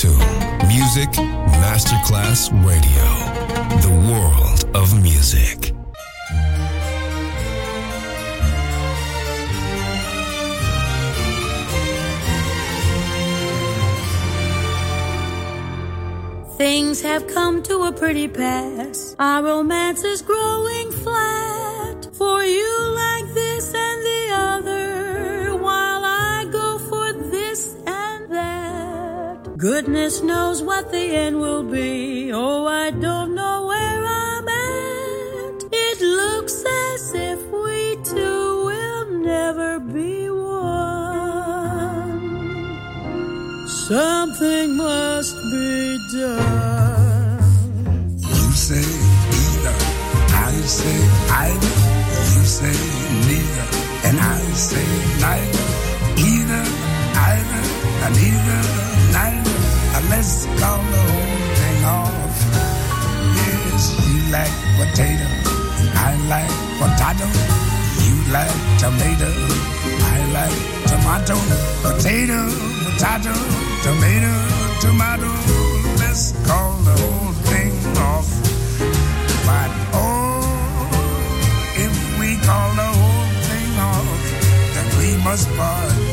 to Music Masterclass Radio, the world of music. Things have come to a pretty pass. Our romance is growing Goodness knows what the end will be. Oh, I don't know where I'm at. It looks as if we two will never be one. Something must be done. You say either. I say either. You say neither. And I say neither. Either, either, and either let's call the whole thing off. Yes, you like potato, I like potato. You like tomato, I like tomato. Potato, potato, tomato, tomato. Let's call the whole thing off. But oh, if we call the whole thing off, then we must part.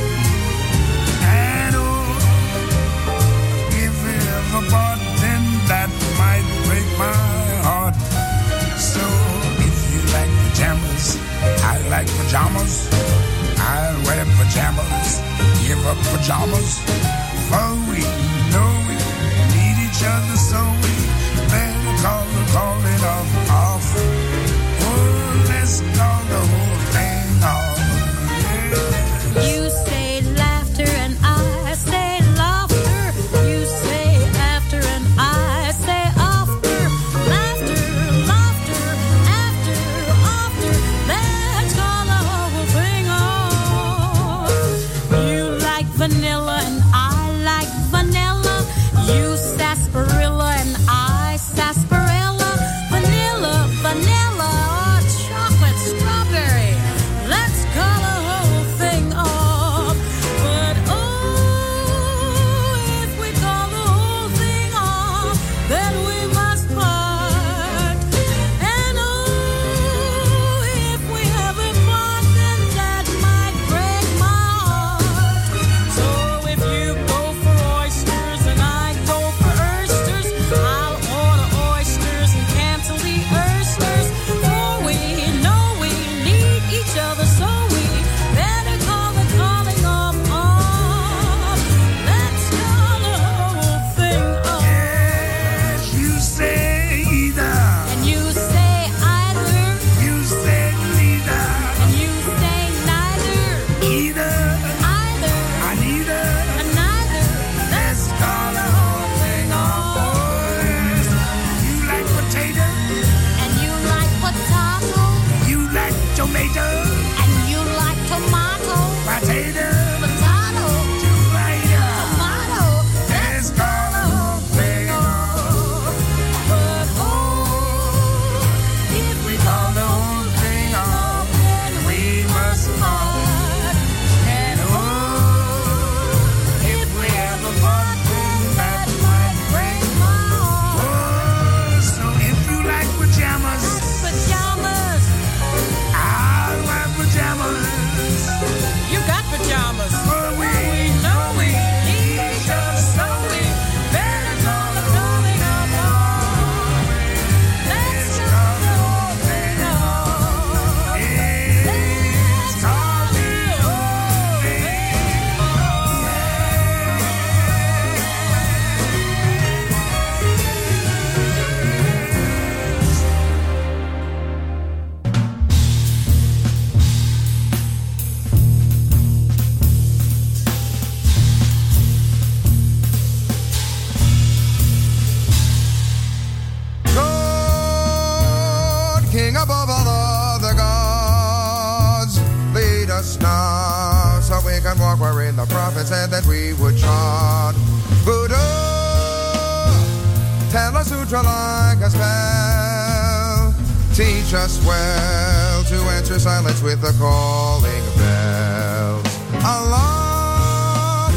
alarm.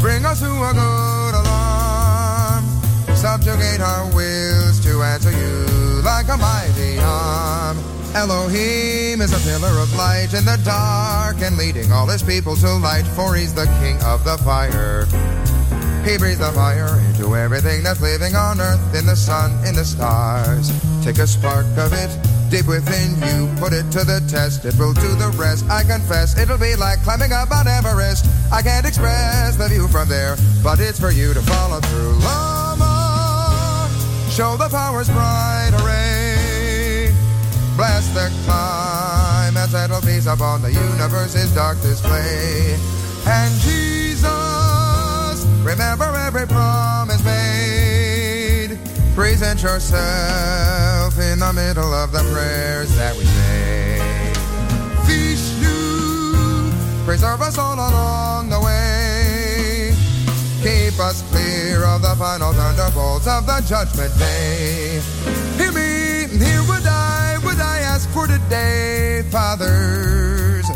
Bring us to a good alarm. Subjugate our wills to answer you like a mighty arm. Elohim is a pillar of light in the dark and leading all his people to light, for he's the king of the fire. He breathes the fire into everything that's living on earth, in the sun, in the stars. Take a spark of it deep within you, put it to the test. It will do the rest. I confess, it'll be like climbing up Mount Everest. I can't express the view from there, but it's for you to follow through. Lama, show the power's bright array. Bless the climb and settle peace upon the universe's dark display. And Jesus, remember every promise made. Present yourself in the middle of the prayers that we say. Vishnu, preserve us all along the way. Keep us clear of the final thunderbolts of the judgment day. Hear me, here would I, would I ask for today, fathers.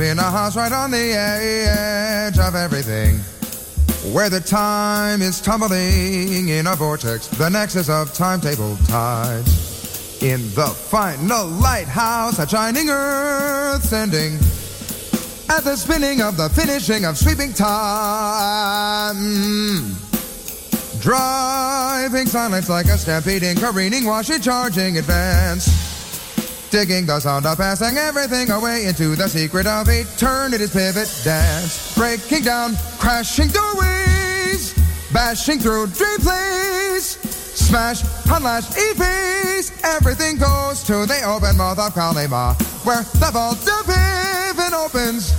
In a house right on the edge of everything. Where the time is tumbling in a vortex, the nexus of timetable tides. In the final lighthouse, a shining earth sending at the spinning of the finishing of sweeping time. Driving silence like a stampeding, careening, washing, charging, advance. Digging the sound of passing everything away into the secret of eternity's pivot dance. Breaking down, crashing doorways, bashing through dream plays. Smash, unlash, EPs, everything goes to the open mouth of Kalima, where the vault of heaven opens.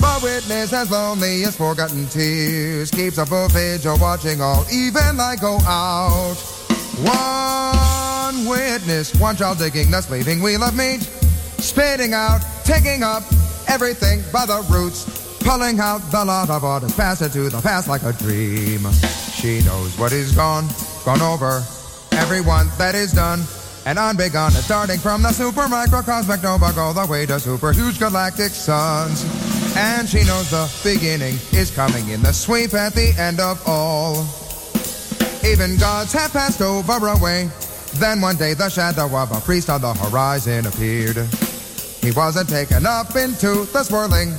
But witness as lonely as forgotten tears keeps a full vigil watching all even light go out. One witness, one child digging the sleeping wheel of meat, spitting out, taking up everything by the roots, pulling out the lot of what has passed into the past like a dream. She knows what is gone, gone over, everyone that is done. And unbegun, starting from the super microcosmic nova, go the way to super huge galactic suns. And she knows the beginning is coming in the sweep at the end of all. Even gods have passed over away. Then one day the shadow of a priest on the horizon appeared. He wasn't taken up into the swirling.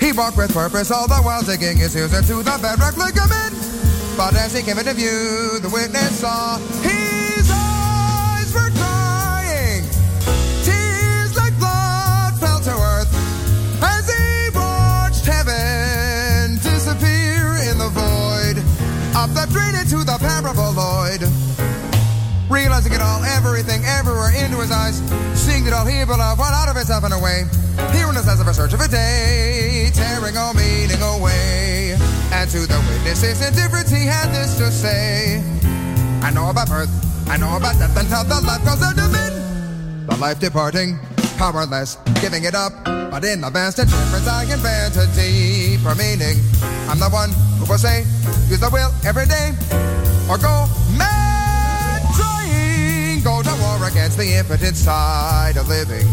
He walked with purpose, all the while digging his heels into the bedrock ligament. But as he came into view, the witness saw his eyes were crying. Tears like blood fell to earth as he watched heaven disappear in the void of the drain into the paraboloid. Realizing it all, everything, everywhere into his eyes, seeing it all he beloved, one out of itself and away. Hearing the sense of a search of a day, tearing all meaning away. And to the witnesses indifference, he had this to say. I know about birth, I know about death, and until the life goes into men. The life departing, powerless, giving it up. But in the vast indifference, I invent a deeper meaning. I'm the one who will say, use the will every day, or go against the impotent side of living.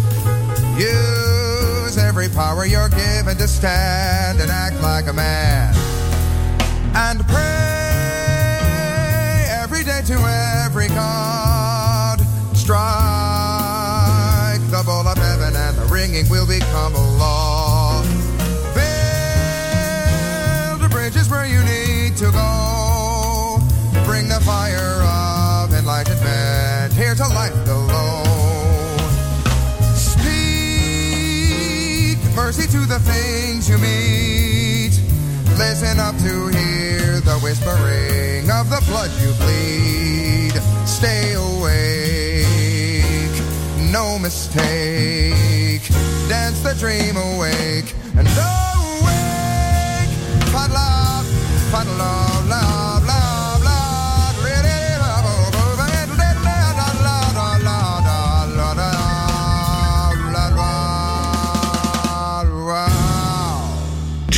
Use every power you're given to stand and act like a man. And pray every day to every God. Strike the bowl of heaven and the ringing will become mercy to the things you meet. Listen up to hear the whispering of the blood you bleed. Stay awake, no mistake. Dance the dream awake and awake. Fat love, fat love,